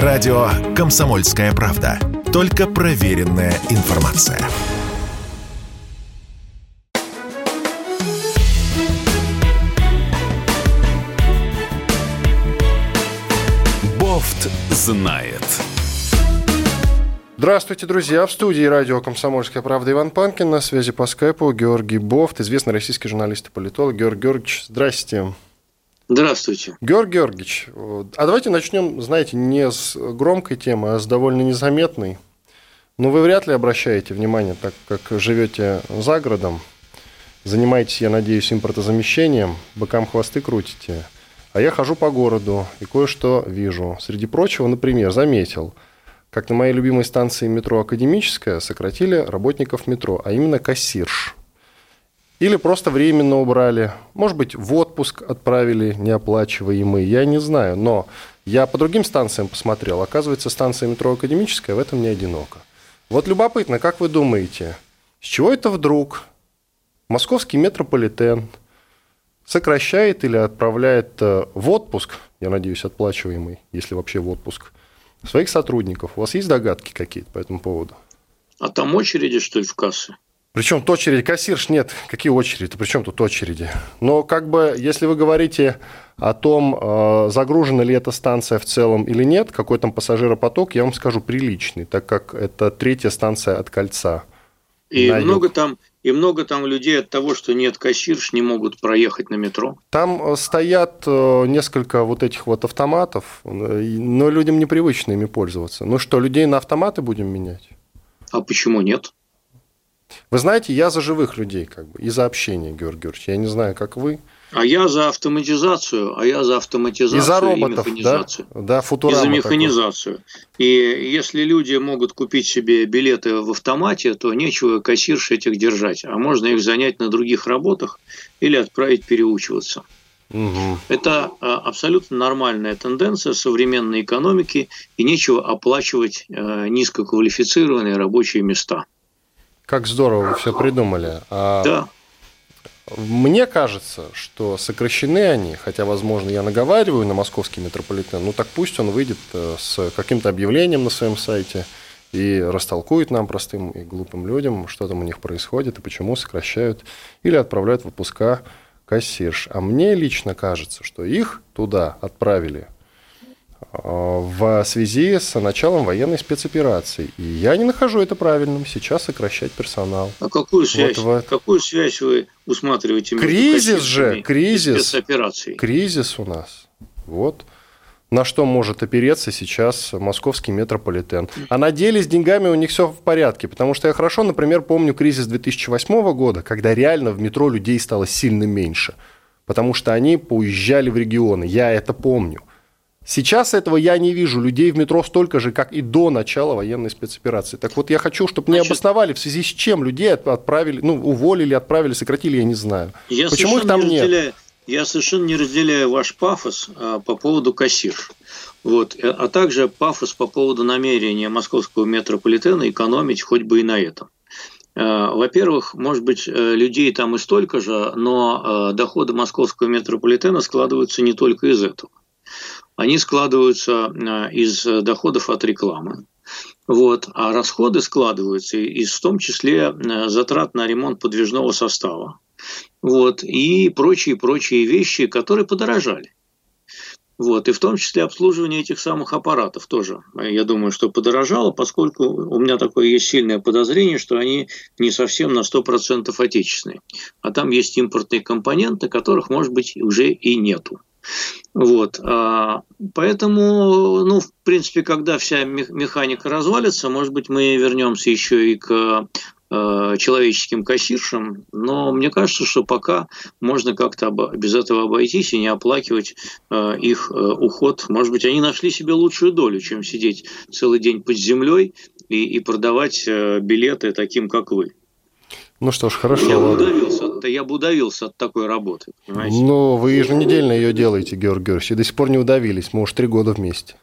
Радио «Комсомольская правда». Только проверенная информация. Бофт знает. Здравствуйте, друзья. В студии радио «Комсомольская правда» Иван Панкин. На связи по скайпу Георгий Бофт, известный российский журналист и политолог. Георгий Георгиевич, здрасте. Здравствуйте. Георгий Георгиевич, а давайте начнем, знаете, не с громкой темы, а с довольно незаметной. Но вы вряд ли обращаете внимание, так как живете за городом, занимаетесь, я надеюсь, импортозамещением, бокам хвосты крутите. А я хожу по городу и кое-что вижу. Среди прочего, например, заметил, как на моей любимой станции метро «Академическая» сократили работников метро, а именно кассирш – или просто временно убрали. Может быть, в отпуск отправили неоплачиваемый, я не знаю. Но я по другим станциям посмотрел. Оказывается, станция метро Академическая в этом не одинока. Вот любопытно, как вы думаете, с чего это вдруг московский метрополитен сокращает или отправляет э, в отпуск, я надеюсь, отплачиваемый, если вообще в отпуск, своих сотрудников? У вас есть догадки какие-то по этому поводу? А там очереди, что ли, в кассы? Причем очереди, кассирш нет, какие очереди, причем тут очереди. Но как бы, если вы говорите о том, э, загружена ли эта станция в целом или нет, какой там пассажиропоток, я вам скажу приличный, так как это третья станция от кольца. И много там и много там людей от того, что нет кассирш, не могут проехать на метро. Там э, стоят э, несколько вот этих вот автоматов, но людям непривычно ими пользоваться. Ну что, людей на автоматы будем менять? А почему нет? Вы знаете, я за живых людей, как бы, и за общение, Георгий Георгиевич. Я не знаю, как вы. А я за автоматизацию, а я за автоматизацию и за роботов, и механизацию. Да, да футурама И за механизацию. Такой. И если люди могут купить себе билеты в автомате, то нечего кассирш этих держать, а можно их занять на других работах или отправить переучиваться. Угу. Это а, абсолютно нормальная тенденция современной экономики, и нечего оплачивать а, низкоквалифицированные рабочие места. Как здорово вы все придумали. А да. Мне кажется, что сокращены они, хотя, возможно, я наговариваю на московский метрополитен, ну так пусть он выйдет э, с каким-то объявлением на своем сайте и растолкует нам, простым и глупым людям, что там у них происходит и почему сокращают или отправляют в отпуска кассирш. А мне лично кажется, что их туда отправили в связи с началом военной спецоперации. И я не нахожу это правильным сейчас сокращать персонал. А какую связь, вот, какую связь вы усматриваете между Кризис же, кризис. спецоперацией? Кризис у нас. Вот. На что может опереться сейчас московский метрополитен. А на деле с деньгами у них все в порядке. Потому что я хорошо, например, помню кризис 2008 года, когда реально в метро людей стало сильно меньше. Потому что они поуезжали в регионы. Я это помню. Сейчас этого я не вижу. Людей в метро столько же, как и до начала военной спецоперации. Так вот, я хочу, чтобы мне обосновали, в связи с чем людей отправили, ну, уволили, отправили, сократили, я не знаю. Я Почему их там не нет? Я совершенно не разделяю ваш пафос а, по поводу кассир. Вот, э, а также пафос по поводу намерения московского метрополитена экономить хоть бы и на этом. Э, во-первых, может быть, э, людей там и столько же, но доходы московского метрополитена складываются не только из этого они складываются э, из доходов от рекламы. Вот, а расходы складываются из в том числе э, затрат на ремонт подвижного состава. Вот, и прочие-прочие вещи, которые подорожали. Вот, и в том числе обслуживание этих самых аппаратов тоже, я думаю, что подорожало, поскольку у меня такое есть сильное подозрение, что они не совсем на 100% отечественные. А там есть импортные компоненты, которых, может быть, уже и нету. Вот. А, поэтому, ну, в принципе, когда вся механика развалится, может быть, мы вернемся еще и к а, человеческим кассиршам, но мне кажется, что пока можно как-то без этого обойтись и не оплакивать а, их уход. Может быть, они нашли себе лучшую долю, чем сидеть целый день под землей и, и продавать билеты таким, как вы. Ну что ж, хорошо. Я бы удавился, я бы удавился от такой работы, понимаете? Ну, вы еженедельно ее делаете, Георгий Георгиевич, и до сих пор не удавились. Мы уж три года вместе.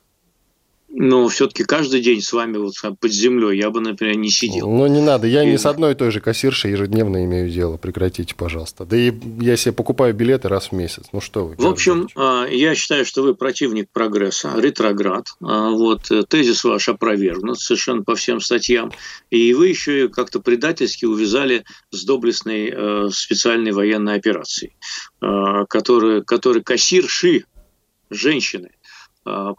Но все-таки каждый день с вами вот под землей я бы, например, не сидел. Ну, не надо. Я и... не с одной и той же кассиршей ежедневно имею дело. Прекратите, пожалуйста. Да и я себе покупаю билеты раз в месяц. Ну, что вы. В общем, а, я считаю, что вы противник прогресса, ретроград. А, вот, э, тезис ваш опровергнут совершенно по всем статьям. И вы еще как-то предательски увязали с доблестной э, специальной военной операцией, которая, которая кассирши, женщины, а,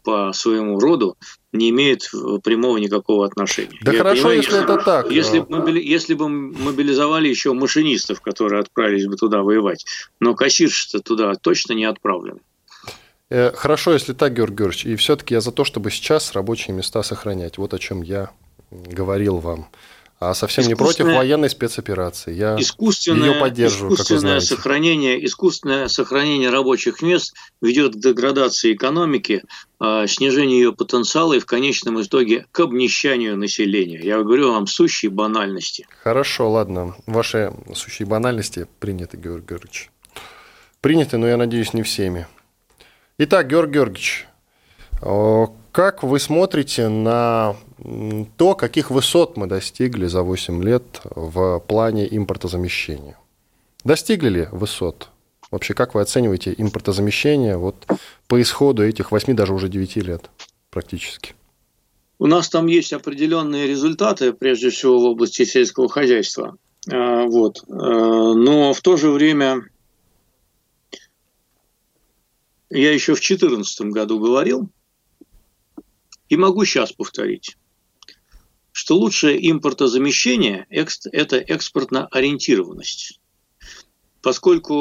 по своему роду не имеет прямого никакого отношения. Да Я хорошо, понимаю, если, это так. Если, мобили, если бы мобилизовали еще машинистов, которые отправились бы туда воевать, но кассирши-то туда точно не отправлены. Э, хорошо, если так, Георгий Георгиевич. И все-таки я за то, чтобы сейчас рабочие места сохранять. Вот о чем я говорил вам а совсем не против военной спецоперации. Я ее поддерживаю, искусственное как вы сохранение, искусственное сохранение рабочих мест ведет к деградации экономики, а, снижению ее потенциала и в конечном итоге к обнищанию населения. Я говорю вам сущие банальности. Хорошо, ладно. Ваши сущие банальности приняты, Георгий Георгиевич. Приняты, но я надеюсь, не всеми. Итак, Георгий Георгиевич, как вы смотрите на то, каких высот мы достигли за 8 лет в плане импортозамещения? Достигли ли высот? Вообще, как вы оцениваете импортозамещение вот по исходу этих 8, даже уже 9 лет практически? У нас там есть определенные результаты, прежде всего в области сельского хозяйства. А, вот. А, но в то же время я еще в 2014 году говорил, и могу сейчас повторить, что лучшее импортозамещение – это экспортная ориентированность. Поскольку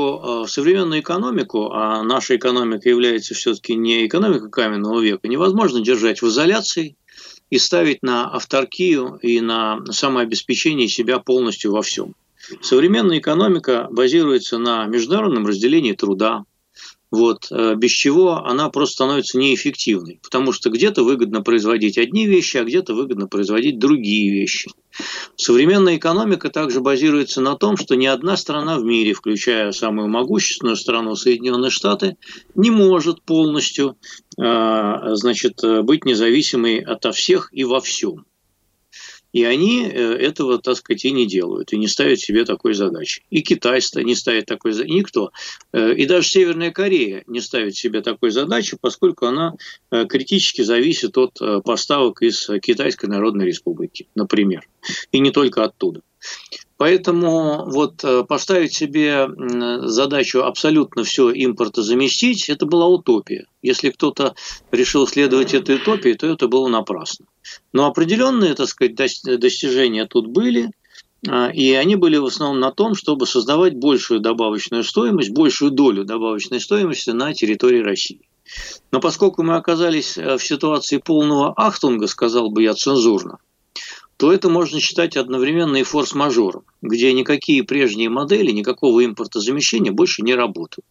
э, современную экономику, а наша экономика является все-таки не экономика каменного века, невозможно держать в изоляции и ставить на авторкию и на самообеспечение себя полностью во всем. Современная экономика базируется на международном разделении труда, вот, э, без чего она просто становится неэффективной, потому что где-то выгодно производить одни вещи, а где-то выгодно производить другие вещи. Современная экономика также базируется на том, что ни одна страна в мире, включая самую могущественную страну Соединенные Штаты, не может полностью э, значит, быть независимой ото всех и во всем. И они э, этого, так сказать, и не делают, и не ставят себе такой задачи. И Китай не ставит такой задачи, никто. Э, и даже Северная Корея не ставит себе такой задачи, поскольку она э, критически зависит от поставок из Китайской Народной Республики, например. И не только оттуда. Поэтому вот поставить себе задачу абсолютно все импортозаместить, это была утопия. Если кто-то решил следовать этой утопии, то это было напрасно. Но определенные, так сказать, достижения тут были, а, и они были в основном на том, чтобы создавать большую добавочную стоимость, большую долю добавочной стоимости на территории России. Но поскольку мы оказались э, в ситуации полного ахтунга, сказал бы я цензурно, то это можно считать одновременно и форс-мажором, где никакие прежние модели, никакого импортозамещения больше не работают.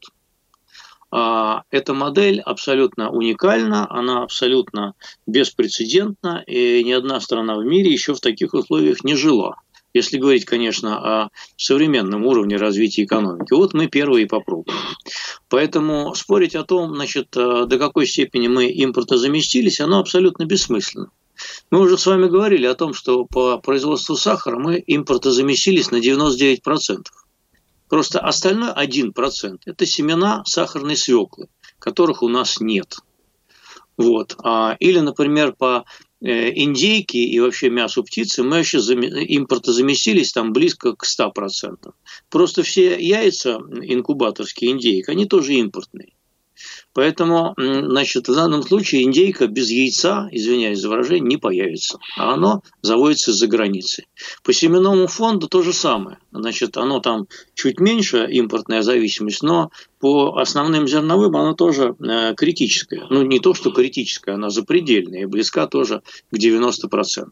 А, эта модель абсолютно уникальна, она абсолютно беспрецедентна, и ни одна страна в мире еще в таких условиях не жила. Если говорить, конечно, о современном уровне развития экономики. Вот мы первые попробуем. Поэтому спорить о том, значит, э, до какой степени мы импортозаместились, оно абсолютно бессмысленно. Мы уже с вами говорили о том, что по производству сахара мы импортозаместились на 99%. Просто остальной 1% – это семена сахарной свеклы, которых у нас нет. Вот. А, или, например, по э, индейке и вообще мясу птицы мы вообще импортозаместились там близко к 100%. Просто все яйца инкубаторские индейки, они тоже импортные. Поэтому, значит, в данном случае индейка без яйца, извиняюсь за выражение, не появится. А оно заводится из-за границы. По семенному фонду то же самое. Значит, оно там чуть меньше, импортная зависимость, но по основным зерновым оно тоже э, критическое. Ну, не то, что критическое, она запредельная и близка тоже к 90%.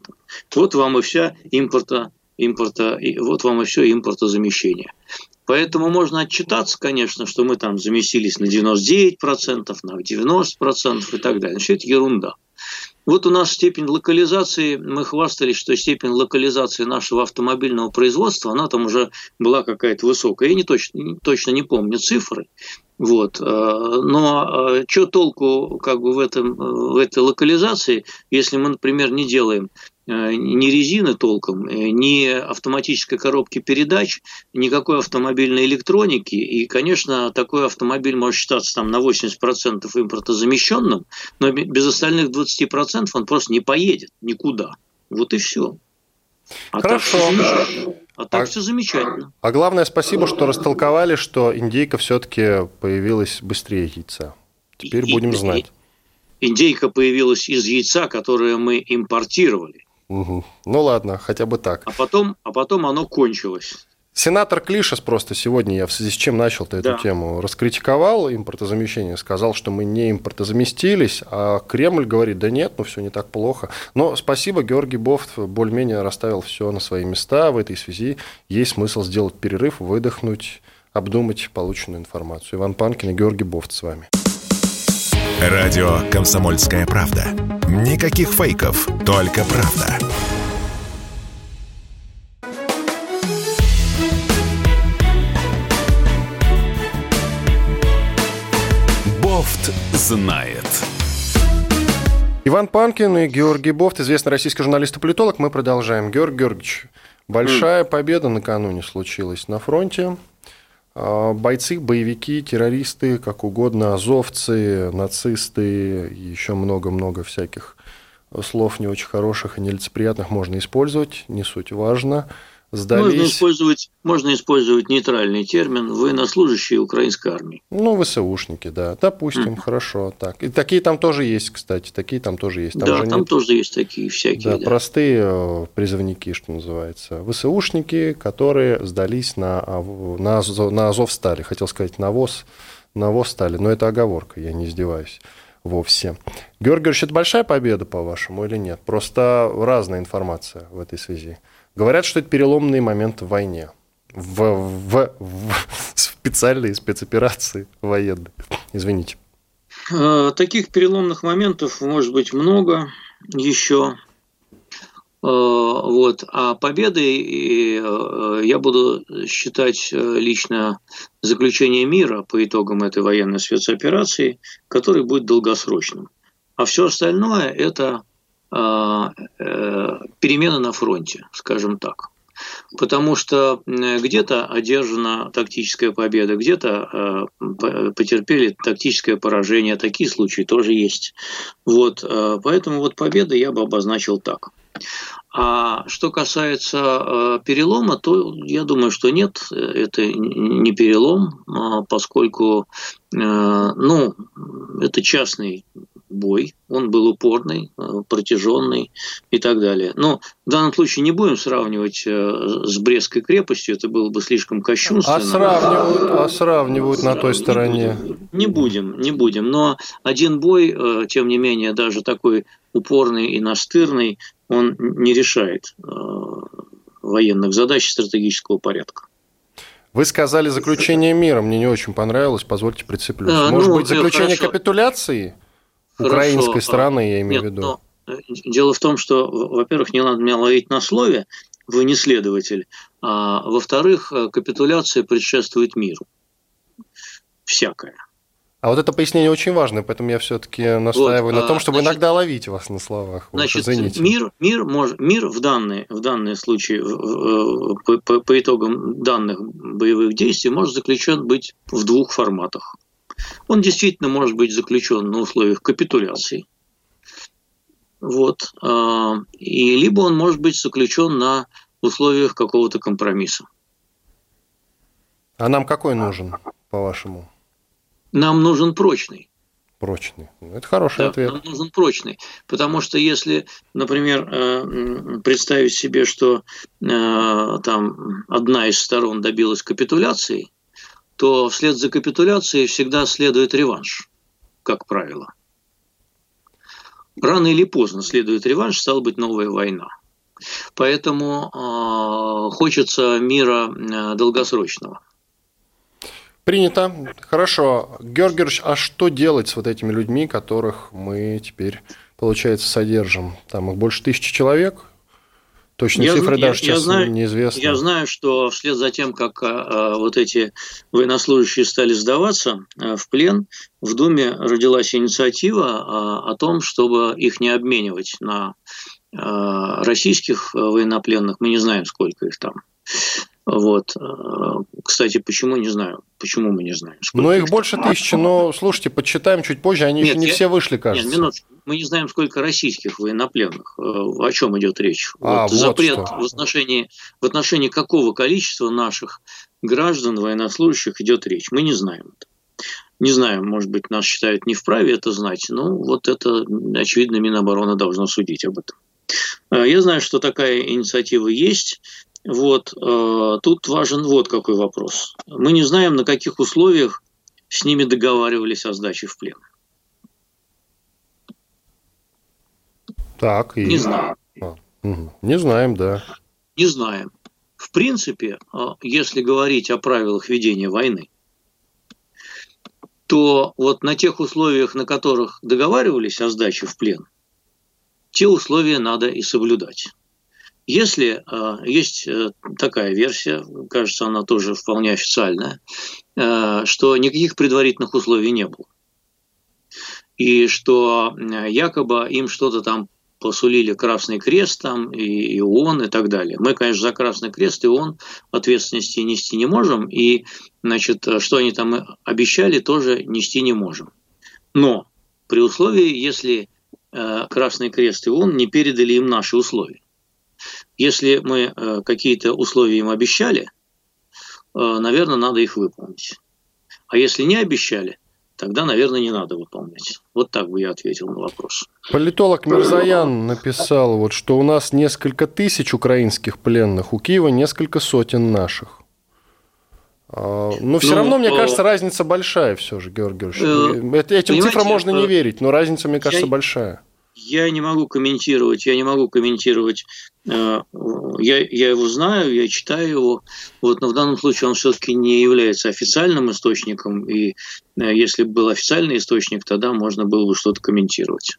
Вот вам и вся импорта импорта, вот вам и все импортозамещение. Поэтому можно отчитаться, конечно, что мы там заместились на 99%, на 90% и так далее. Все это ерунда. Вот у нас степень локализации, мы хвастались, что степень локализации нашего автомобильного производства, она там уже была какая-то высокая. Я не точно, точно не помню цифры. Вот. Но что толку как бы в, этом, в этой локализации, если мы, например, не делаем Э, ни резины толком, э, ни автоматической коробки передач, никакой автомобильной электроники. И, конечно, такой автомобиль может считаться там на 80% импортозамещенным, но без остальных 20% он просто не поедет никуда. Вот и все. А Хорошо. Так а так а, все замечательно. А главное, спасибо, что растолковали, что индейка все-таки появилась быстрее яйца. Теперь и, будем знать. Индейка появилась из яйца, которое мы импортировали. Угу. Ну ладно, хотя бы так. А потом, а потом оно кончилось. Сенатор Клишес просто сегодня, я в связи с чем начал-то эту да. тему, раскритиковал импортозамещение, сказал, что мы не импортозаместились, а Кремль говорит, да нет, ну все не так плохо. Но спасибо, Георгий Бофт более-менее расставил все на свои места. В этой связи есть смысл сделать перерыв, выдохнуть, обдумать полученную информацию. Иван Панкин и Георгий Бофт с вами. Радио «Комсомольская правда». Никаких фейков, только правда. Бофт знает. Иван Панкин и Георгий Бофт, известный российский журналист и политолог. Мы продолжаем. Георгий Георгиевич, большая победа накануне случилась на фронте. А, бойцы, боевики, террористы, как угодно, азовцы, нацисты, еще много-много всяких слов не очень хороших и нелицеприятных можно использовать, не суть важно – сдались. Можно использовать, можно использовать нейтральный термин военнослужащие украинской армии. Ну, ВСУшники, да. Допустим, mm. хорошо. Так. И такие там тоже есть, кстати. Такие там тоже есть. Там да, там нет... тоже есть такие всякие. Да, да, простые э, призывники, что называется. ВСУшники, которые сдались на, на, на Азов стали. Хотел сказать, на ВОЗ, на ВОЗ стали. Но это оговорка, я не издеваюсь вовсе. Георгий Георгиевич, это большая победа, по-вашему, или нет? Просто разная информация в этой связи. Говорят, что это переломный момент в войне. В, в, в специальные спецоперации военные. Извините. Э, таких переломных моментов может быть много еще. Э, вот. А победой э, я буду считать лично заключение мира по итогам этой военной спецоперации, который будет долгосрочным. А все остальное – это перемены на фронте, скажем так. Потому что где-то одержана тактическая победа, где-то э, потерпели тактическое поражение. Такие случаи тоже есть. Вот, э, поэтому вот победа я бы обозначил так. А что касается перелома, то я думаю, что нет, это не перелом, а поскольку ну, это частный бой, он был упорный, э, протяженный и так далее. Но в данном случае не будем сравнивать э, с Брестской крепостью, это было бы слишком кощунственно. А сравнивают, а сравнивают на той стороне. Не будем, не будем. Но один бой, э, тем не менее, даже такой упорный и настырный, он не решает военных задач стратегического порядка. Вы сказали заключение мира, мне не очень понравилось, позвольте прицеплюсь. А, Может ну, быть, заключение хорошо. капитуляции? Украинской стороны, я имею Нет, в виду. Но э, дело в том, что, во-первых, не надо меня ловить на слове, вы не следователь, а во-вторых, э, капитуляция предшествует миру. Всякое. А вот это пояснение очень важное, поэтому я все-таки настаиваю вот, на том, чтобы значит, иногда ловить вас на словах. Значит, извините. мир, мир, может, мир в данные, в данные случаи, по, по, по итогам данных боевых действий, может заключен быть в двух форматах. Он действительно может быть заключен на условиях капитуляции. Вот. А, и либо он может быть заключен на условиях какого-то компромисса. А нам какой нужен, по-вашему? Нам нужен прочный. Прочный. Это хороший да, ответ. Нам нужен прочный. Потому что если, например, э, представить себе, что э, там одна из сторон добилась капитуляции, то вслед за капитуляцией всегда следует реванш, как правило. Рано или поздно следует реванш, стала быть новая война. Поэтому э, хочется мира э, долгосрочного. Принято. Хорошо. Георгиевич, а что делать с вот этими людьми, которых мы теперь, получается, содержим? Там их больше тысячи человек. Точные я, цифры я, даже я сейчас знаю, неизвестны. Я знаю, что вслед за тем, как а, а, вот эти военнослужащие стали сдаваться а, в плен, в Думе родилась инициатива а, о том, чтобы их не обменивать на а, российских военнопленных. Мы не знаем, сколько их там. Вот. А, кстати, почему не знаю? Почему мы не знаем? Ну, их, их больше тысячи, но слушайте, подсчитаем чуть позже, они Нет, еще не я... все вышли, кажется. Нет, минуточку мы не знаем, сколько российских военнопленных. Э, о чем идет речь? А, вот вот запрет что. в отношении, в отношении какого количества наших граждан, военнослужащих идет речь. Мы не знаем это. Не знаю, может быть, нас считают не вправе это знать, но вот это, очевидно, Минобороны должно судить об этом. Э, я знаю, что такая инициатива есть. Вот, э, тут важен вот какой вопрос. Мы не знаем, на каких условиях с ними договаривались о сдаче в плен. Так, и... Не знаем. А, Не знаем, да. Не знаем. В принципе, а, если говорить о правилах ведения войны, то вот на тех условиях, на которых договаривались о сдаче в плен, те условия надо и соблюдать. Если э, есть э, такая версия, кажется, она тоже вполне официальная, э, что никаких предварительных условий не было. И что якобы им что-то там посулили Красный Крест там, и, ООН и так далее. Мы, конечно, за Красный Крест и ООН ответственности нести не можем, и, значит, что они там обещали, тоже нести не можем. Но при условии, если э, Красный Крест и ООН не передали им наши условия. Если мы э, какие-то условия им обещали, э, наверное, надо их выполнить. А если не обещали, тогда, наверное, не надо выполнять. Вот так бы я ответил на вопрос. Политолог Мирзаян написал, вот, что у нас несколько тысяч украинских пленных, у Киева несколько сотен наших. А, но все ну, равно, мне кажется, разница большая все же, Георгий Георгиевич. Э, этим цифрам можно не верить, но разница, мне кажется, я, большая. Я не могу комментировать, я не могу комментировать. Э, я, я его знаю, я читаю его, вот, но в данном случае он все-таки не является официальным источником, и э, если бы был официальный источник, тогда можно было бы что-то комментировать.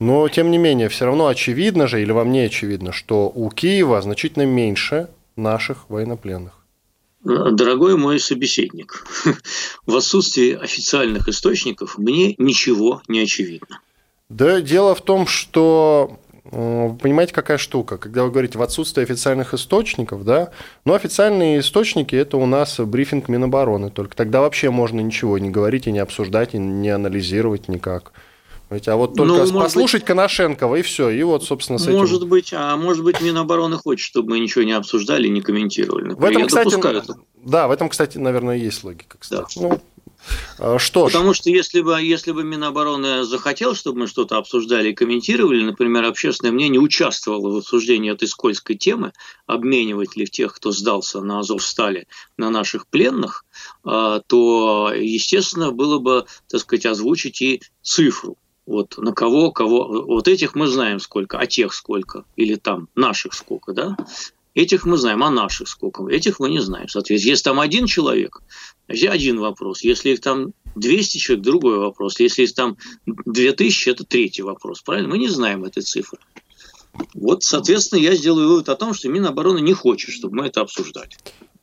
Но, тем не менее, все равно очевидно же, или вам не очевидно, что у Киева значительно меньше наших военнопленных. Дорогой мой собеседник, в отсутствии официальных источников мне ничего не очевидно. Да, дело в том, что э, вы понимаете, какая штука? Когда вы говорите в отсутствии официальных источников, да, но ну, официальные источники – это у нас брифинг Минобороны, только тогда вообще можно ничего не говорить и не обсуждать, и не анализировать никак. А вот только ну, послушать быть, Коношенкова и все, и вот, собственно, с этим... Может быть, а может быть, Минобороны хочет, чтобы мы ничего не обсуждали, не комментировали. Например, в этом, кстати, да, в этом, кстати, наверное, есть логика, кстати. Да. Ну, а, что. Потому что если бы, если бы Минобороны захотел, чтобы мы что-то обсуждали и комментировали, например, общественное мнение участвовало в обсуждении этой скользкой темы, обменивать ли тех, кто сдался на Азовстале, на наших пленных, а, то, естественно, было бы, так сказать, озвучить и цифру. Вот на кого, кого, вот этих мы знаем сколько, а тех сколько, или там наших сколько, да? Этих мы знаем, а наших сколько? Этих мы не знаем. Соответственно, если там один человек, значит, один вопрос. Если их там 200 человек, другой вопрос. Если их там 2000, это третий вопрос. Правильно? Мы не знаем этой цифры. Вот, соответственно, я сделаю вывод о том, что Минобороны не хочет, чтобы мы это обсуждали.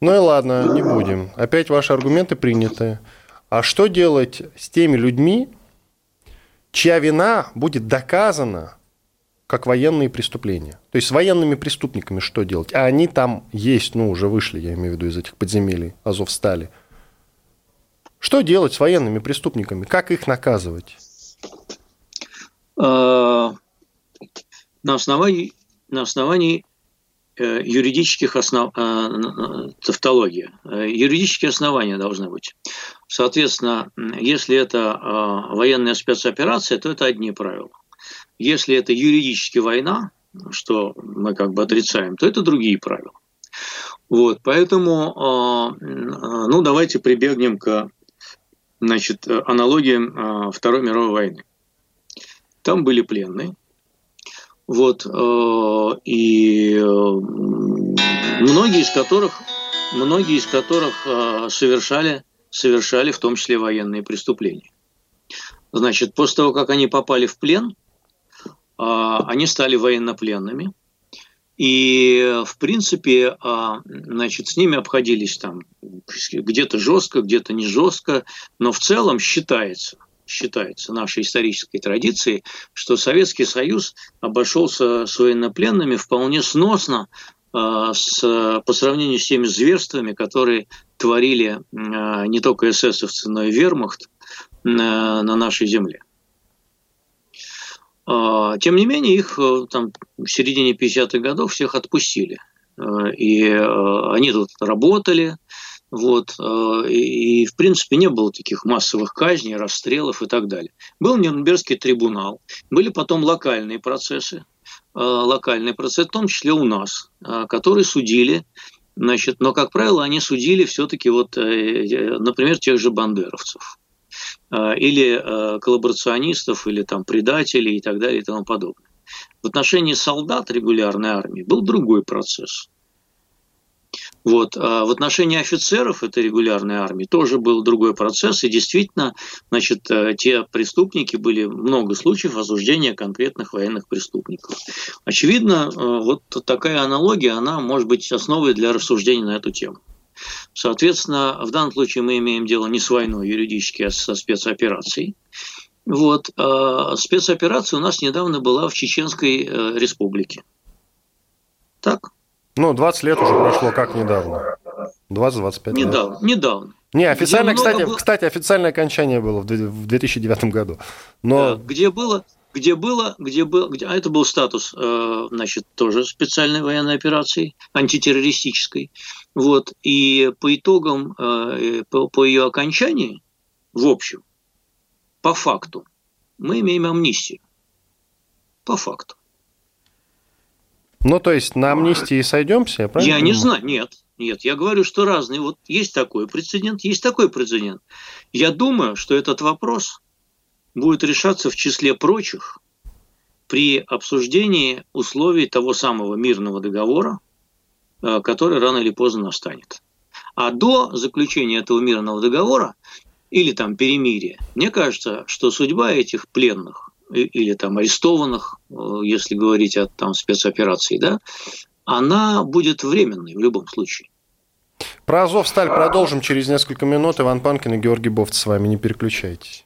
Ну и ладно, не будем. Опять ваши аргументы приняты. А что делать с теми людьми, чья вина будет доказана как военные преступления. То есть с военными преступниками что делать? А они там есть, ну, уже вышли, я имею в виду, из этих подземелий, Азов стали. Что делать с военными преступниками? Как их наказывать? А, на основании, на основании э, юридических основ... А, тавтология. Э, юридические основания должны быть. Соответственно, если это военная спецоперация, то это одни правила. Если это юридически война, что мы как бы отрицаем, то это другие правила. Вот, поэтому, а, ну, давайте прибегнем к значит, аналогиям а, Второй мировой войны. Там были пленные, вот, а, и многие из которых, многие из которых совершали, совершали в том числе военные преступления. Значит, после того, как они попали в плен, а, они стали военнопленными. И, в принципе, а, значит, с ними обходились там где-то жестко, где-то не жестко, но в целом считается, считается нашей исторической традицией, что Советский Союз обошелся с военнопленными вполне сносно а, с, по сравнению с теми зверствами, которые творили а, не только эсэсовцы, но и вермахт на нашей земле. А, тем не менее, их э, там в середине 50-х годов всех отпустили. И они тут работали, вот, и, в принципе, не было таких массовых казней, расстрелов и так далее. Был Нюрнбергский трибунал, были потом локальные процессы, Э, локальный процесс, в том числе у нас, э, которые судили, значит, но, как правило, они судили все-таки, вот, э, например, тех же бандеровцев или коллаборационистов, или там предателей и так далее и тому подобное. В отношении солдат регулярной армии был другой процесс. Вот. А в отношении офицеров этой регулярной армии тоже был другой процесс, и действительно, значит, э, те преступники были много случаев осуждения конкретных военных преступников. Очевидно, э, вот такая аналогия, она может быть основой для рассуждения на эту тему. Соответственно, в данном случае мы имеем дело не с войной юридически, а со спецоперацией. Вот. А спецоперация у нас недавно была в Чеченской э, республике. Так? Ну, 20 лет уже прошло, как недавно? 20-25 Недавно, лет. недавно. Не, официально, кстати, было... кстати, официальное окончание было в 2009 году. Но... Где было, где было, где был, где, а это был статус, э, значит, тоже специальной военной операции, антитеррористической. Вот, и по итогам, э, по, по ее окончании, в общем, по факту, мы имеем амнистию. По факту. Ну, то есть на амнистии сойдемся, правильно? Я не знаю, нет. Нет, я говорю, что разные. Вот есть такой прецедент, есть такой прецедент. Я думаю, что этот вопрос будет решаться в числе прочих при обсуждении условий того самого мирного договора, э, который рано или поздно настанет. А до заключения этого мирного договора или там перемирия, мне кажется, что судьба этих пленных или там арестованных, э, если говорить о там спецоперации, да, она будет временной в любом случае. Про Азов Сталь продолжим через несколько минут. Иван Панкин и Георгий Бофт с вами. Не переключайтесь.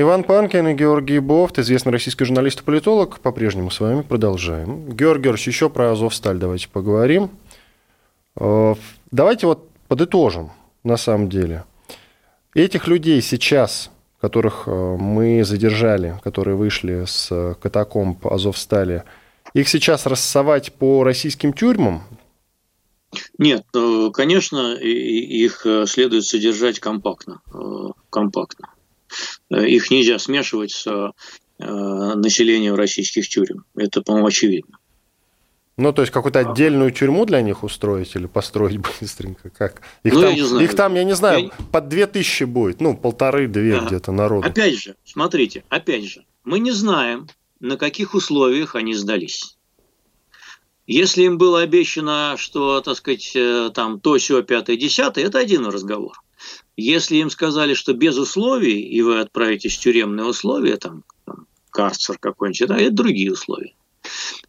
Иван Панкин и Георгий Бофт, известный российский журналист и политолог. По-прежнему с вами продолжаем. Георгий Георгиевич, еще про Азовсталь давайте поговорим. Э, давайте вот подытожим, на самом деле. Этих людей сейчас, которых э, мы задержали, которые вышли с катакомб Азовстали, их сейчас рассовать по российским тюрьмам, нет, э, конечно, их э, следует содержать компактно. Э, компактно. Их нельзя смешивать с населением российских тюрем. Это, по-моему, очевидно. Ну, то есть какую-то отдельную тюрьму для них устроить или построить быстренько? Как? Их, ну, там, я не знаю. их там, я не знаю, я... под две тысячи будет, ну, полторы-две ага. где-то народу. Опять же, смотрите, опять же, мы не знаем, на каких условиях они сдались. Если им было обещано, что, так сказать, э, там то, все, пятое, десятое, это один разговор. Если им сказали, что без условий, и вы отправитесь в тюремные условия, там, там карцер какой-нибудь, да, это другие условия.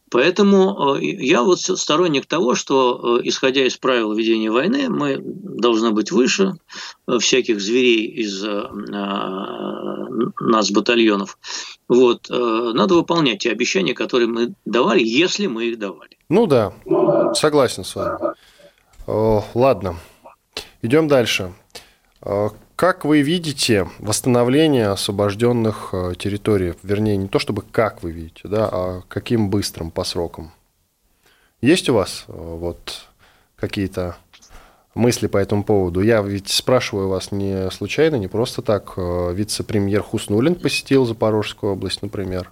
Поэтому э, я вот сторонник того, что, э, исходя из правил ведения войны, мы должны быть выше всяких зверей из нас батальонов. Вот. Надо выполнять те обещания, которые мы давали, если мы их давали. Ну да, согласен с вами. О, ладно, идем дальше. Как вы видите восстановление освобожденных э, территорий? Вернее, не то чтобы как вы видите, да, а каким быстрым по срокам? Есть у вас э, вот какие-то мысли по этому поводу? Я ведь спрашиваю вас не случайно, не просто так. Вице-премьер Хуснулин посетил Запорожскую область, например.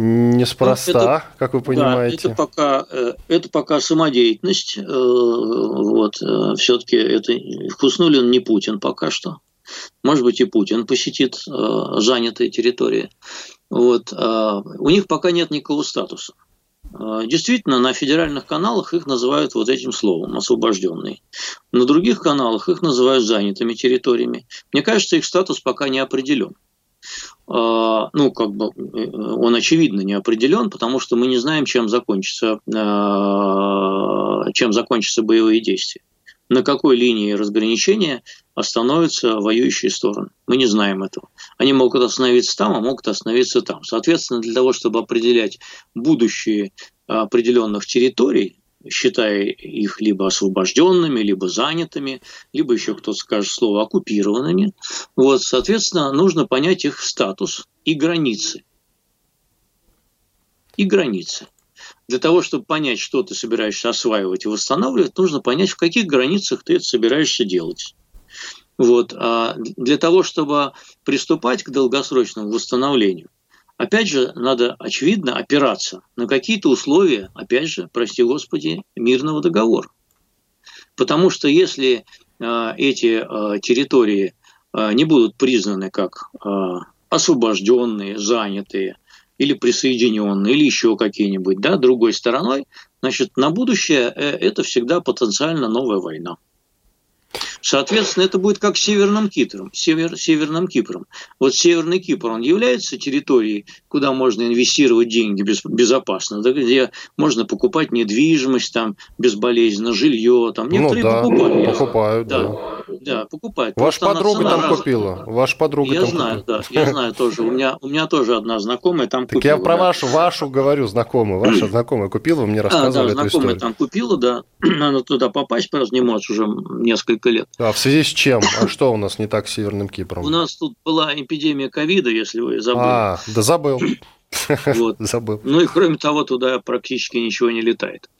Неспроста, ну, это, как вы понимаете. Да, это пока, э, это пока самодеятельность. Э, вот, э, все-таки это Хуснулин не Путин пока что. Может быть, и Путин посетит занятые территории. Вот, у них пока нет никакого статуса. Действительно, на федеральных каналах их называют вот этим словом освобожденные. На других каналах их называют занятыми территориями. Мне кажется, их статус пока не определен. А, ну, как бы э, он очевидно не определен, потому что мы не знаем, чем закончится, а, чем закончатся боевые действия. На какой линии разграничения остановятся воюющие стороны. Мы не знаем этого. Они могут остановиться там, а могут остановиться там. Соответственно, для того, чтобы определять будущее определенных территорий, считая их либо освобожденными, либо занятыми, либо еще кто-то скажет слово оккупированными. Вот, соответственно, нужно понять их статус и границы. И границы. Для того, чтобы понять, что ты собираешься осваивать и восстанавливать, нужно понять, в каких границах ты это собираешься делать. Вот. А для того, чтобы приступать к долгосрочному восстановлению, Опять же, надо, очевидно, опираться на какие-то условия, опять же, прости господи, мирного договора. Потому что если э, эти э, территории э, не будут признаны как освобожденные, занятые или присоединенные, или еще какие-нибудь, да, другой стороной, значит, на будущее э, это всегда потенциально новая война. Соответственно, это будет как с Северным Кипром. Север, Северным Кипром. Вот Северный Кипр, он является территорией, куда можно инвестировать деньги без, безопасно, да, где можно покупать недвижимость там безболезненно, жилье там. Ну Некоторые ну, да, покупают. Покупают, да. да. Да, покупают. Ваша подруга там раз... купила. Ваша подруга я там знаю, купила. да, я знаю тоже. У меня, у меня тоже одна знакомая там так купила. я про да. вашу, вашу говорю, знакомую. Ваша знакомая купила, вы мне рассказывали а, да, эту знакомая там купила, да. Она туда попасть, просто не может уже несколько лет. А в связи с чем? А что у нас не так с Северным Кипром? У нас тут была эпидемия ковида, если вы забыли. А, да забыл. Вот. Забыл. Ну и кроме того, туда практически ничего не летает.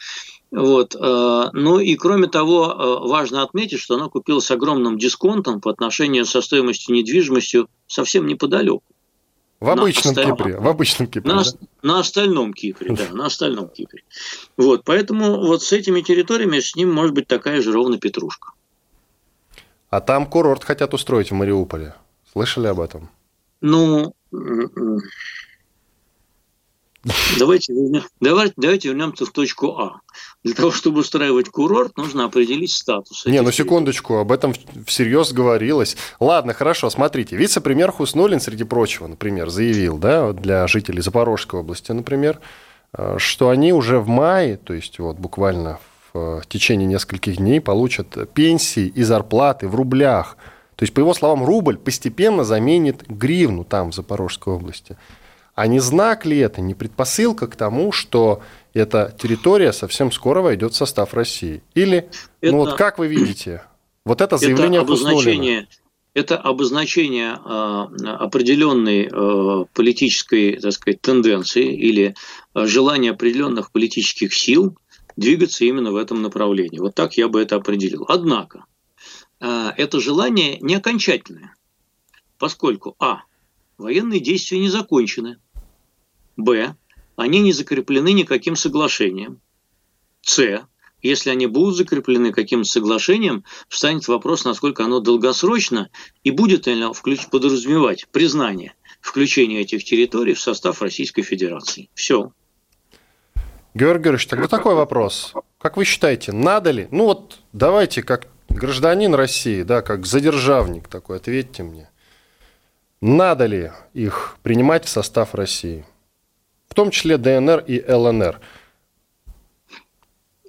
Вот. Э, ну и кроме того, э, важно отметить, что она купила с огромным дисконтом по отношению со стоимостью недвижимости совсем неподалеку. В обычном осталь... Кипре, в обычном Кипре. На, да? на остальном Кипре, да, на остальном Кипре. Вот, поэтому вот с этими территориями с ним может быть такая же ровно петрушка. А там курорт хотят устроить в Мариуполе. Слышали об этом? Ну, Давайте, давайте, давайте вернемся в точку А. Для того, чтобы устраивать курорт, нужно определить статус. Не, ну секундочку, об этом всерьез говорилось. Ладно, хорошо, смотрите. Вице-премьер Хуснулин, среди прочего, например, заявил, да, для жителей Запорожской области, например, э, что они уже в мае, то есть вот буквально в течение нескольких дней получат пенсии и зарплаты в рублях. То есть, по его словам, рубль постепенно заменит гривну там, в Запорожской области. А не знак ли это, не предпосылка к тому, что эта территория совсем скоро войдет в состав России? Или, это, ну вот как вы видите, вот это заявление это обозначение, это обозначение э, определенной э, политической, так сказать, тенденции или э, желания определенных политических сил двигаться именно в этом направлении. Вот так я бы это определил. Однако, э, это желание не окончательное, поскольку, а, военные действия не закончены, Б. Они не закреплены никаким соглашением. С. Если они будут закреплены каким-то соглашением, встанет вопрос, насколько оно долгосрочно и будет ли оно включ- подразумевать признание включения этих территорий в состав Российской Федерации. Все. Георгий Георгиевич, тогда такой вопрос. Как вы считаете, надо ли, ну вот давайте как гражданин России, да, как задержавник такой, ответьте мне, надо ли их принимать в состав России? в том числе ДНР и ЛНР.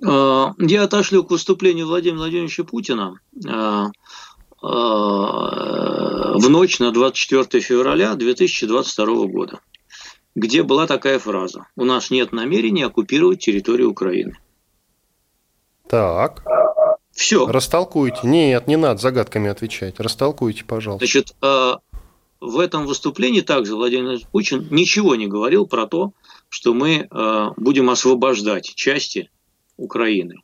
А, я отошлю к выступлению Владимира Владимировича Путина а, а, в ночь на 24 февраля 2022 года, где была такая фраза «У нас нет намерения оккупировать территорию Украины». Так. Все. Растолкуйте. Нет, не надо загадками отвечать. Растолкуйте, пожалуйста. Значит, в этом выступлении также Владимир Путин ничего не говорил про то, что мы э, будем освобождать части Украины.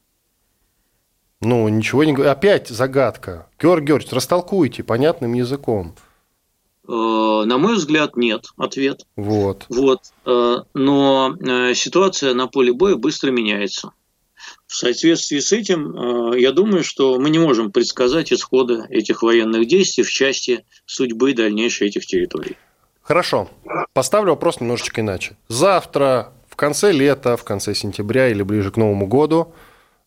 Ну, ничего не говорю. Опять загадка. Георгий Георгиевич, растолкуйте понятным языком. На мой взгляд, нет. Ответ. Вот. Вот. Но ситуация на поле боя быстро меняется. В соответствии с этим, я думаю, что мы не можем предсказать исхода этих военных действий в части судьбы дальнейшей этих территорий. Хорошо. Поставлю вопрос немножечко иначе. Завтра, в конце лета, в конце сентября или ближе к Новому году,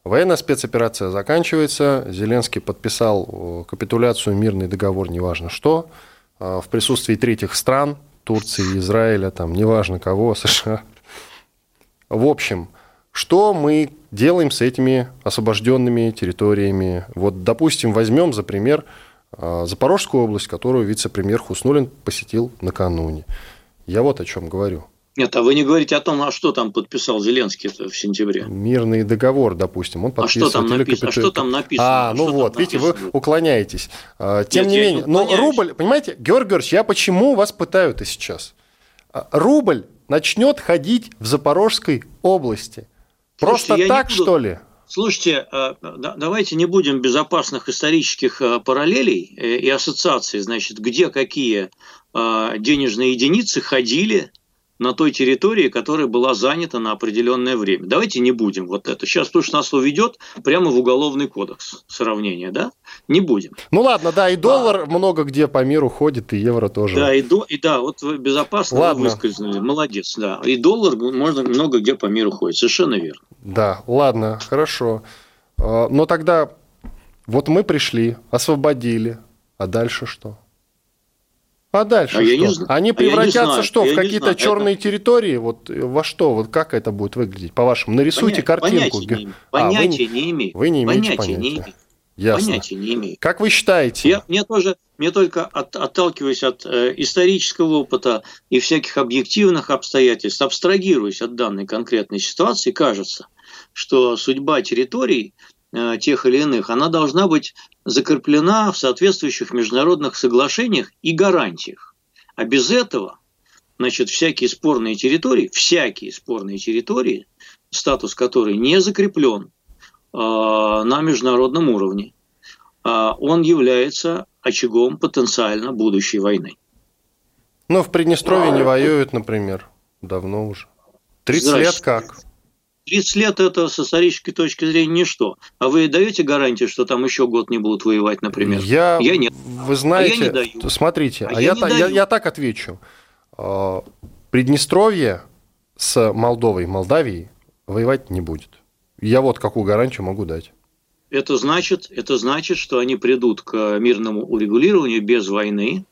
военная спецоперация заканчивается. Зеленский подписал э, капитуляцию, мирный договор, неважно что, э, в присутствии третьих стран, Турции, Израиля, там, неважно кого, США. В общем, что мы делаем с этими освобожденными территориями? Вот, допустим, возьмем за пример а, Запорожскую область, которую вице-премьер Хуснулин посетил накануне. Я вот о чем говорю. Нет, а вы не говорите о том, а что там подписал Зеленский в сентябре? Мирный договор, допустим, он подписывал. А что там, написано? А что там написано? А, ну что вот, видите, вы уклоняетесь. А, тем Нет, не менее, но ну, рубль, понимаете, Георгий Георгиевич, я почему вас пытаю-то сейчас? А, рубль начнет ходить в Запорожской области. Просто Слушайте, так, буду... что ли? Слушайте, э, давайте не будем безопасных исторических параллелей э, и ассоциаций, значит, где какие денежные единицы ходили на той территории, которая была занята на определенное время. Давайте не будем вот это. Сейчас то, что нас уведет прямо в уголовный кодекс сравнения, да? Не будем. Ну ладно, да, и доллар а, много где по миру ходит, и евро тоже. Да, и, до, и да, вот вы безопасно ладно. выскользнули, молодец, да. И доллар можно много где по миру ходит, совершенно верно. Да, ладно, хорошо. А, но тогда вот мы пришли, освободили, а дальше что? А дальше а что? Я не. Они превратятся а что, в какие-то черные это... территории? Вот во что? Вот как это будет выглядеть, по-вашему? Нарисуйте Понятия, картинку. Понятия, не, понятия а, вы, не имею. Вы не имеете понятия. понятия. Не имею. Ясно. Понятия не имею. Как вы считаете? Я, мне тоже, мне только от, отталкиваясь от э, исторического опыта и всяких объективных обстоятельств, абстрагируясь от данной конкретной ситуации, кажется, что судьба территорий э, тех или иных, она должна быть закреплена в соответствующих международных соглашениях и гарантиях. А без этого, значит, всякие спорные территории, всякие спорные территории, статус которой не закреплен э, на международном уровне, э, он является очагом потенциально будущей войны. Но в Приднестровье не воюют, например, давно уже. 30 лет как? 30 лет это с исторической точки зрения ничто. А вы даете гарантию, что там еще год не будут воевать, например? Я, я нет. Вы знаете, а я не даю. смотрите, а, а я, я, я, я так отвечу. А, Приднестровье с Молдовой, Молдавией воевать не будет. Я вот какую гарантию могу дать. Это значит, это значит, что они придут к мирному урегулированию без войны,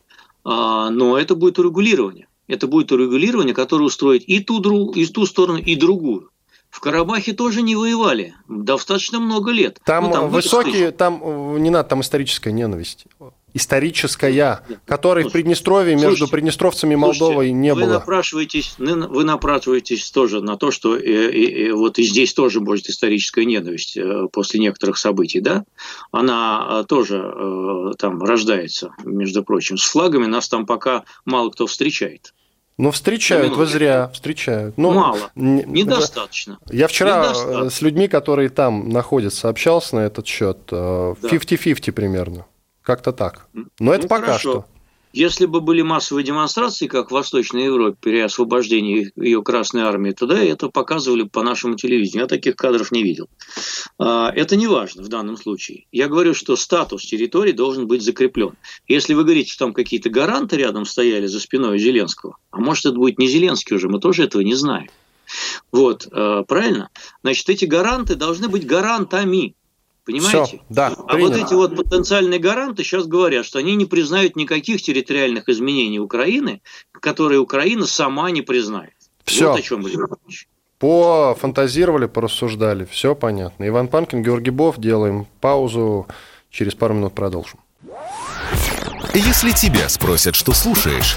а, но это будет урегулирование. Это будет урегулирование, которое устроит и ту, и ту сторону, и другую. В Карабахе тоже не воевали достаточно много лет. Там, ну, там высокие, там э, не надо, там историческая ненависть. Историческая, Нет, которой слушайте, в Приднестровье между слушайте, приднестровцами и Молдовой слушайте, не вы было. Напрашиваетесь, вы напрашиваетесь тоже на то, что и, и, и, вот и здесь тоже будет историческая ненависть э, после некоторых событий, да? Она э, тоже там рождается, между прочим. С флагами нас там пока мало кто встречает. Ну, встречают, вы зря, встречают. Ну, Мало, недостаточно. Я вчера недостаточно. с людьми, которые там находятся, общался на этот счет. 50-50 да. примерно. Как-то так. Но это ну, пока хорошо. что. Если бы были массовые демонстрации, как в Восточной Европе, при освобождении ее Красной Армии, тогда это показывали по нашему телевидению. Я таких кадров не видел. А, это не важно в данном случае. Я говорю, что статус территории должен быть закреплен. Если вы говорите, что там какие-то гаранты рядом стояли за спиной Зеленского, а может это будет не Зеленский уже, мы тоже этого не знаем. Вот, а, правильно? Значит, эти гаранты должны быть гарантами. Понимаете? Все, да, а принято. вот эти вот потенциальные гаранты сейчас говорят, что они не признают никаких территориальных изменений Украины, которые Украина сама не признает. Все. Вот о чем будем говорить. Пофантазировали, порассуждали. Все понятно. Иван Панкин, Георгий Бов. Делаем паузу. Через пару минут продолжим. Если тебя спросят, что слушаешь,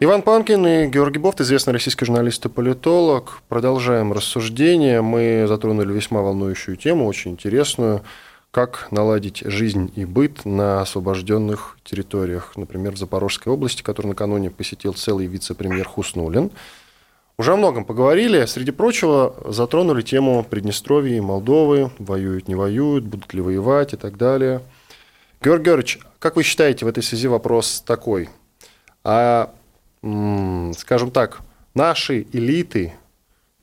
Иван Панкин и Георгий Бофт, известный российский журналист и политолог. Продолжаем рассуждение. Мы затронули весьма волнующую тему, очень интересную. Как наладить жизнь и быт на освобожденных территориях, например, в Запорожской области, которую накануне посетил целый вице-премьер Хуснулин. Уже о многом поговорили. Среди прочего, затронули тему Приднестровья и Молдовы. Воюют, не воюют, будут ли воевать и так далее. Георгий Георгиевич, как вы считаете, в этой связи вопрос такой? А скажем так, наши элиты,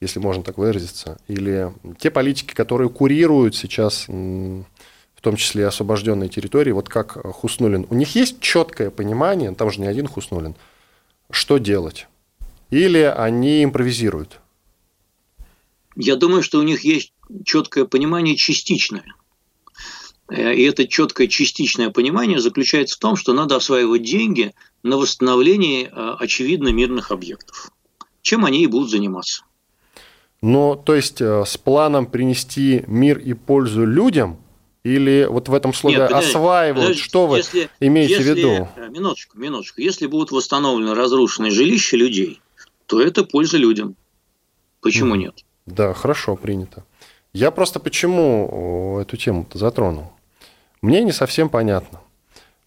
если можно так выразиться, или те политики, которые курируют сейчас, в том числе освобожденные территории, вот как Хуснулин, у них есть четкое понимание, там же не один Хуснулин, что делать? Или они импровизируют? Я думаю, что у них есть четкое понимание частичное. Э, и это четкое частичное понимание заключается в том, что надо осваивать деньги на восстановлении э, очевидно мирных объектов. Чем они и будут заниматься. Но, то есть, э, с планом принести мир и пользу людям, или вот в этом слове Нет, подожди, осваивают, подожди, что вы если, имеете если, в виду? Э, минуточку, минуточку. Если будут восстановлены разрушенные жилища людей, то это польза людям. Почему mm. нет? Да, хорошо, принято. Я просто почему эту тему затронул? Мне не совсем понятно.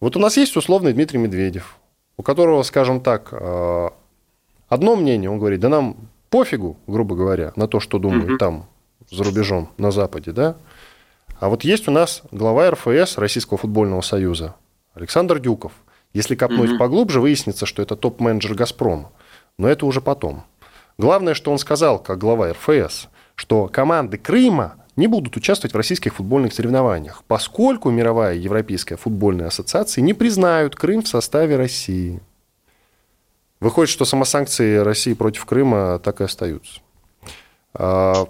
Вот у нас есть условный Дмитрий Медведев, у которого, скажем так, э, одно мнение, он говорит, да нам пофигу, грубо говоря, на то, что думают угу. там, за рубежом, на Западе, да? А вот есть у нас глава РФС Российского футбольного союза Александр Дюков. Если копнуть угу. поглубже, выяснится, что это топ-менеджер «Газпрома». Но это уже потом. Главное, что он сказал, как глава РФС, что команды Крыма не будут участвовать в российских футбольных соревнованиях, поскольку мировая европейская футбольная ассоциация не признают Крым в составе России. Выходит, что самосанкции России против Крыма так и остаются. А,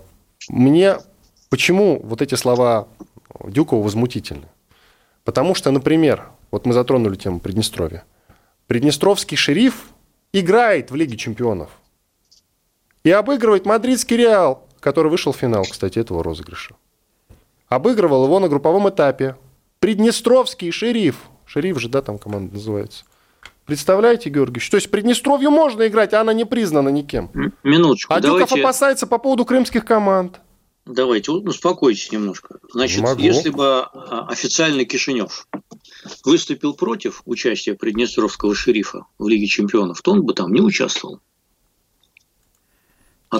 мне почему вот эти слова Дюкова возмутительны? Потому что, например, вот мы затронули тему Приднестровья. Приднестровский шериф играет в Лиге чемпионов и обыгрывает мадридский Реал который вышел в финал, кстати, этого розыгрыша. Обыгрывал его на групповом этапе. Приднестровский шериф. Шериф же, да, там команда называется. Представляете, Георгий? То есть Приднестровью можно играть, а она не признана никем. Минуточку. А давайте... Дюков опасается по поводу крымских команд. Давайте, успокойтесь немножко. Значит, Могу. если бы а, официальный Кишинев выступил против участия Приднестровского шерифа в Лиге чемпионов, то он бы там не участвовал.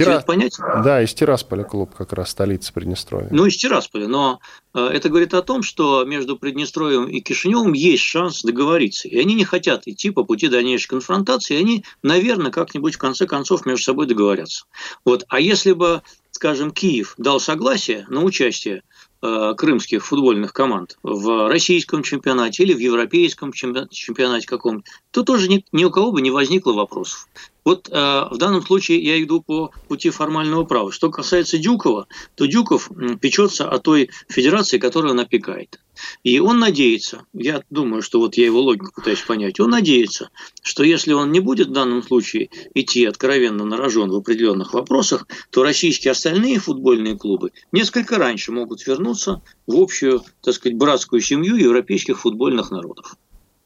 Ответ Тира... понятен? Да, из Тирасполя клуб как раз, столица Приднестровья. Ну, из Тирасполя, но э, это говорит о том, что между Приднестровьем и Кишиневым есть шанс договориться. И они не хотят идти по пути дальнейшей конфронтации, и они, наверное, как-нибудь в конце концов между собой договорятся. Вот. А если бы, скажем, Киев дал согласие на участие Э, крымских футбольных команд в российском чемпионате или в европейском чемпионате каком то тоже ни, ни у кого бы не возникло вопросов. Вот э, в данном случае я иду по пути формального права. Что касается Дюкова, то Дюков печется о той федерации, которую он опекает. И он надеется, я думаю, что вот я его логику пытаюсь понять, он надеется, что если он не будет в данном случае идти откровенно на рожон в определенных вопросах, то российские остальные футбольные клубы несколько раньше могут вернуться в общую, так сказать, братскую семью европейских футбольных народов.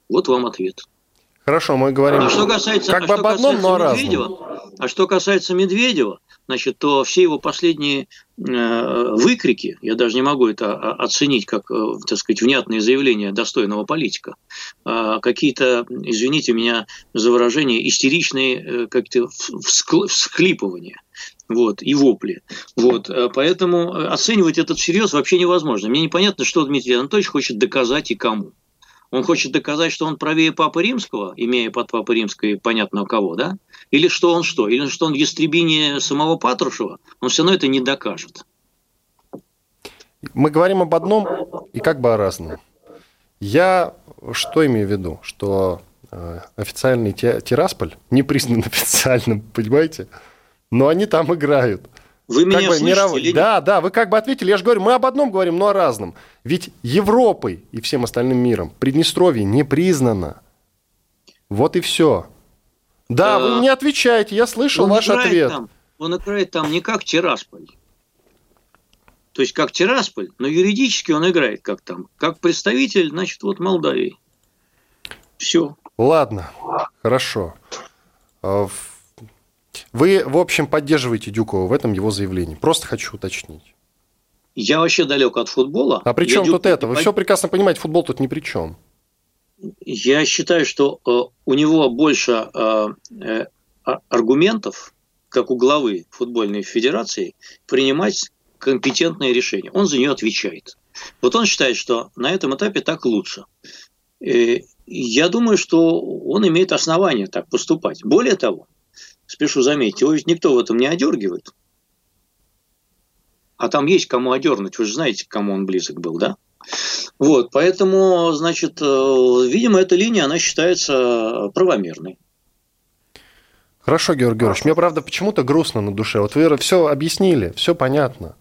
Вот вам ответ. Хорошо, мы говорим а что касается, как а бы об одном, но Медведева, А что касается Медведева, значит, то все его последние э, выкрики, я даже не могу это оценить как, э, так сказать, внятные заявления достойного политика, а какие-то, извините меня за выражение, истеричные э, как-то всхлипывания вот, и вопли. Вот, поэтому оценивать этот всерьез вообще невозможно. Мне непонятно, что Дмитрий Анатольевич хочет доказать и кому. Он хочет доказать, что он правее Папы Римского, имея под Папой Римской понятно кого, да? Или что он что? Или что он ястребине самого Патрушева? Он все равно это не докажет. Мы говорим об одном и как бы о разном. Я что имею в виду? Что э, официальный Тирасполь не признан официальным, понимаете? Но они там играют. Вы меня как бы, слышите миров... или Да, да, вы как бы ответили. Я же говорю, мы об одном говорим, но о разном. Ведь Европой и всем остальным миром Приднестровье не признано. Вот и все. Да, а... вы мне отвечаете, я слышал он ваш ответ. Там, он играет там не как Тирасполь. То есть как Тирасполь, но юридически он играет как там. Как представитель, значит, вот Молдавии. Все. Ладно, хорошо. Вы, в общем, поддерживаете Дюкова в этом его заявлении. Просто хочу уточнить. Я вообще далек от футбола. А при чем тут это? Вы все прекрасно понимаете, футбол тут ни при чем. Я считаю, что э, у него больше э, э, аргументов, как у главы футбольной федерации, принимать компетентные решения. Он за нее отвечает. Вот он считает, что на этом этапе так лучше. И я думаю, что он имеет основания так поступать. Более того, спешу заметить, его ведь никто в этом не одергивает. А там есть кому одернуть, вы же знаете, к кому он близок был, да? Вот, поэтому, значит, э, видимо, эта линия, она считается правомерной. Хорошо, Георгий Георгиевич, мне, правда, почему-то грустно на душе. Вот вы все объяснили, все понятно,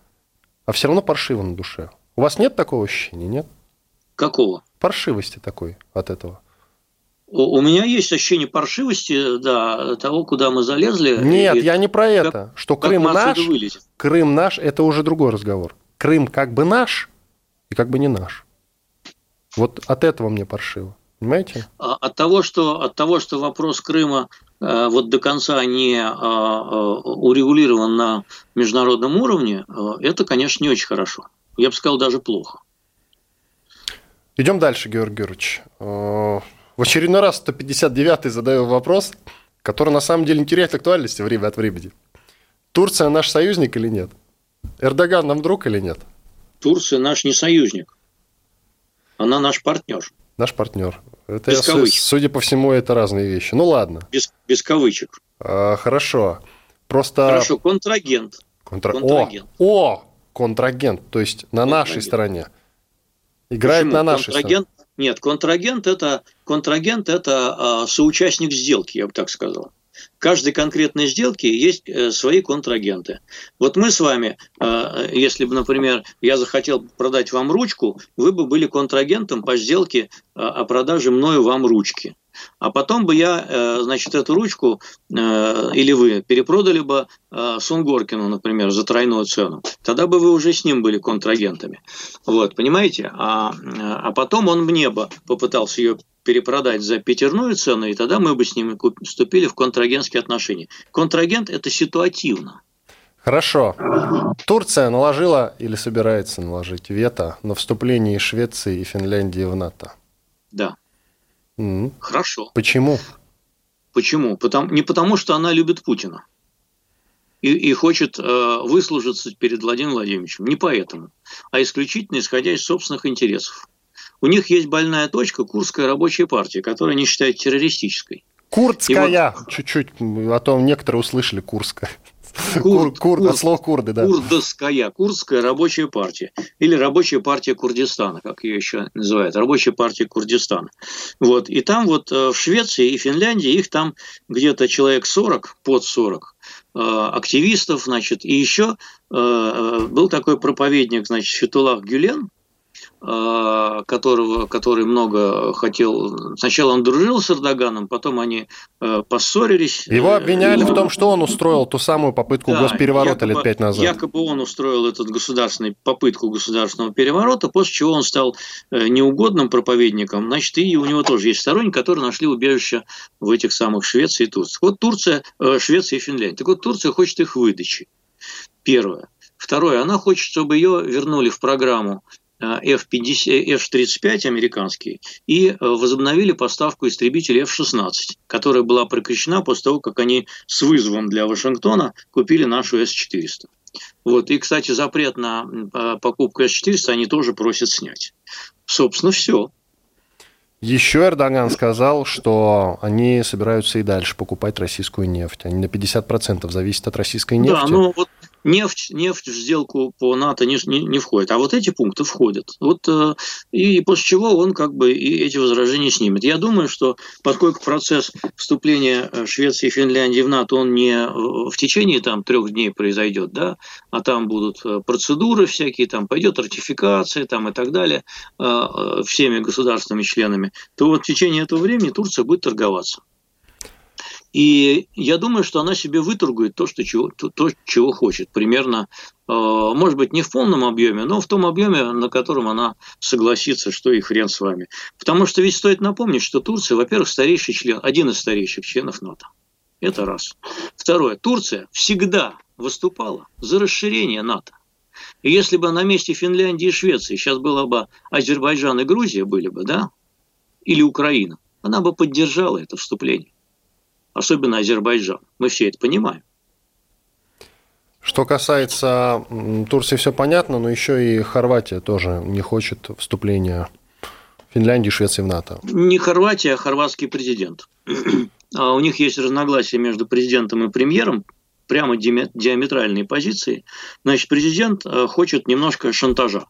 а все равно паршиво на душе. У вас нет такого ощущения, нет? Какого? Паршивости такой от этого. У меня есть ощущение паршивости, да, того, куда мы залезли. Нет, и я не про это. Как, что Крым наш, Крым наш, это уже другой разговор. Крым как бы наш и как бы не наш. Вот от этого мне паршиво. Понимаете? А, от того, что, от того, что вопрос Крыма э, вот до конца не э, э, урегулирован на международном уровне, это, конечно, не очень хорошо. Я бы сказал, даже плохо. Идем дальше, Георгий Георгиевич. В очередной раз 159-й задаю вопрос, который на самом деле не теряет актуальности время от времени. Турция наш союзник или нет? Эрдоган нам друг или нет? Турция наш не союзник. Она наш партнер. Наш партнер. Это, без я, судя по всему, это разные вещи. Ну ладно. Без, без кавычек. А, хорошо. Просто... Хорошо, контрагент. Контра... контрагент. О, о, контрагент. То есть на контрагент. нашей стороне. Играет Почему? на нашей контрагент, стороне. Нет, контрагент это, контрагент это а, соучастник сделки, я бы так сказал. Каждой конкретной сделки есть э, свои контрагенты. Вот мы с вами, э, если бы, например, я захотел продать вам ручку, вы бы были контрагентом по сделке э, о продаже мною вам ручки. А потом бы я, э, значит, эту ручку э, или вы перепродали бы э, Сунгоркину, например, за тройную цену. Тогда бы вы уже с ним были контрагентами. Вот, понимаете? А, а потом он мне бы попытался ее перепродать за пятерную цену, и тогда мы бы с ним вступили в контрагентские отношения. Контрагент – это ситуативно. Хорошо. Турция наложила или собирается наложить вето на вступление Швеции и Финляндии в НАТО? Да. Mm. Хорошо. Почему? Почему? Потому, не потому, что она любит Путина и, и хочет э, выслужиться перед Владимиром Владимировичем. Не поэтому, а исключительно исходя из собственных интересов. У них есть больная точка Курская рабочая партия, которую они считают террористической. Курдская, вот... чуть-чуть, а то некоторые услышали Курская. Курд, Кур, Курд, от слова курды, да. Курдская, Курдская рабочая партия. Или рабочая партия Курдистана, как ее еще называют. Рабочая партия Курдистана. Вот. И там вот э, в Швеции и Финляндии их там где-то человек 40, под 40 э, активистов, значит, и еще э, был такой проповедник, значит, Фетулах Гюлен, которого, который много хотел. Сначала он дружил с Эрдоганом, потом они э, поссорились. Его обвиняли в том, что он устроил ту самую попытку да, госпереворота якобы, лет пять назад. Якобы он устроил эту государственную попытку государственного переворота, после чего он стал э, неугодным проповедником. Значит, и у него тоже есть сторонники, которые нашли убежище в этих самых Швеции и Турции. Вот Турция, Швеция и Финляндия. Так вот, Турция хочет их выдачи. Первое. Второе, она хочет, чтобы ее вернули в программу F-50, F-35 американские и э, возобновили поставку истребителей F-16, которая была прекращена после того, как они с вызовом для Вашингтона купили нашу С-400. Вот. И, кстати, запрет на покупку С-400 они тоже просят снять. Собственно, все. Еще Эрдоган сказал, что они собираются и дальше покупать российскую нефть. Они на 50% зависят от российской нефти. Да, ну вот Нефть, нефть в сделку по НАТО не, не, не входит, а вот эти пункты входят. Вот, э, и после чего он как бы и эти возражения снимет. Я думаю, что поскольку процесс вступления э, Швеции и Финляндии в НАТО, он не в течение там трех дней произойдет, да, а там будут э, процедуры всякие, там пойдет ратификация там и так далее всеми государственными членами, то вот в течение этого времени Турция будет торговаться. И я думаю, что она себе выторгует то, что чего, то, то, чего хочет. Примерно, э, может быть, не в полном объеме, но в том объеме, на котором она согласится, что и хрен с вами. Потому что ведь стоит напомнить, что Турция, во-первых, старейший член, один из старейших членов НАТО. Это раз. Второе. Турция всегда выступала за расширение НАТО. И если бы на месте Финляндии и Швеции сейчас было бы Азербайджан и Грузия были бы, да, или Украина, она бы поддержала это вступление. Особенно Азербайджан. Мы все это понимаем. Что касается Турции, все понятно, но еще и Хорватия тоже не хочет вступления Финляндии Швеции в НАТО. Не Хорватия, а хорватский президент. А у них есть разногласия между президентом и премьером, прямо диаметральные позиции. Значит, президент э, хочет немножко шантажа.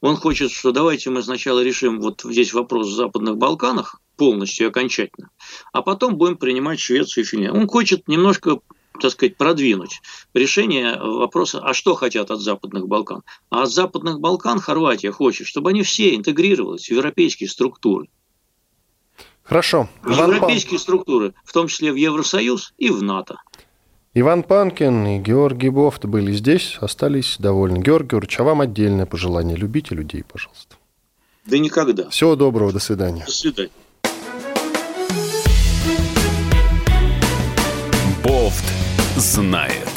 Он хочет, что давайте мы сначала решим вот здесь вопрос в Западных Балканах полностью и окончательно, а потом будем принимать Швецию и Финляндию. Он хочет немножко так сказать, продвинуть решение вопроса, а что хотят от Западных Балкан? А от Западных Балкан Хорватия хочет, чтобы они все интегрировались в европейские структуры. Хорошо. В европейские структуры, в том числе в Евросоюз и в НАТО. Иван Панкин и Георгий Бофт были здесь, остались довольны. Георгий Георгиевич, а вам отдельное пожелание. Любите людей, пожалуйста. Да никогда. Всего доброго, до свидания. До свидания. Знает.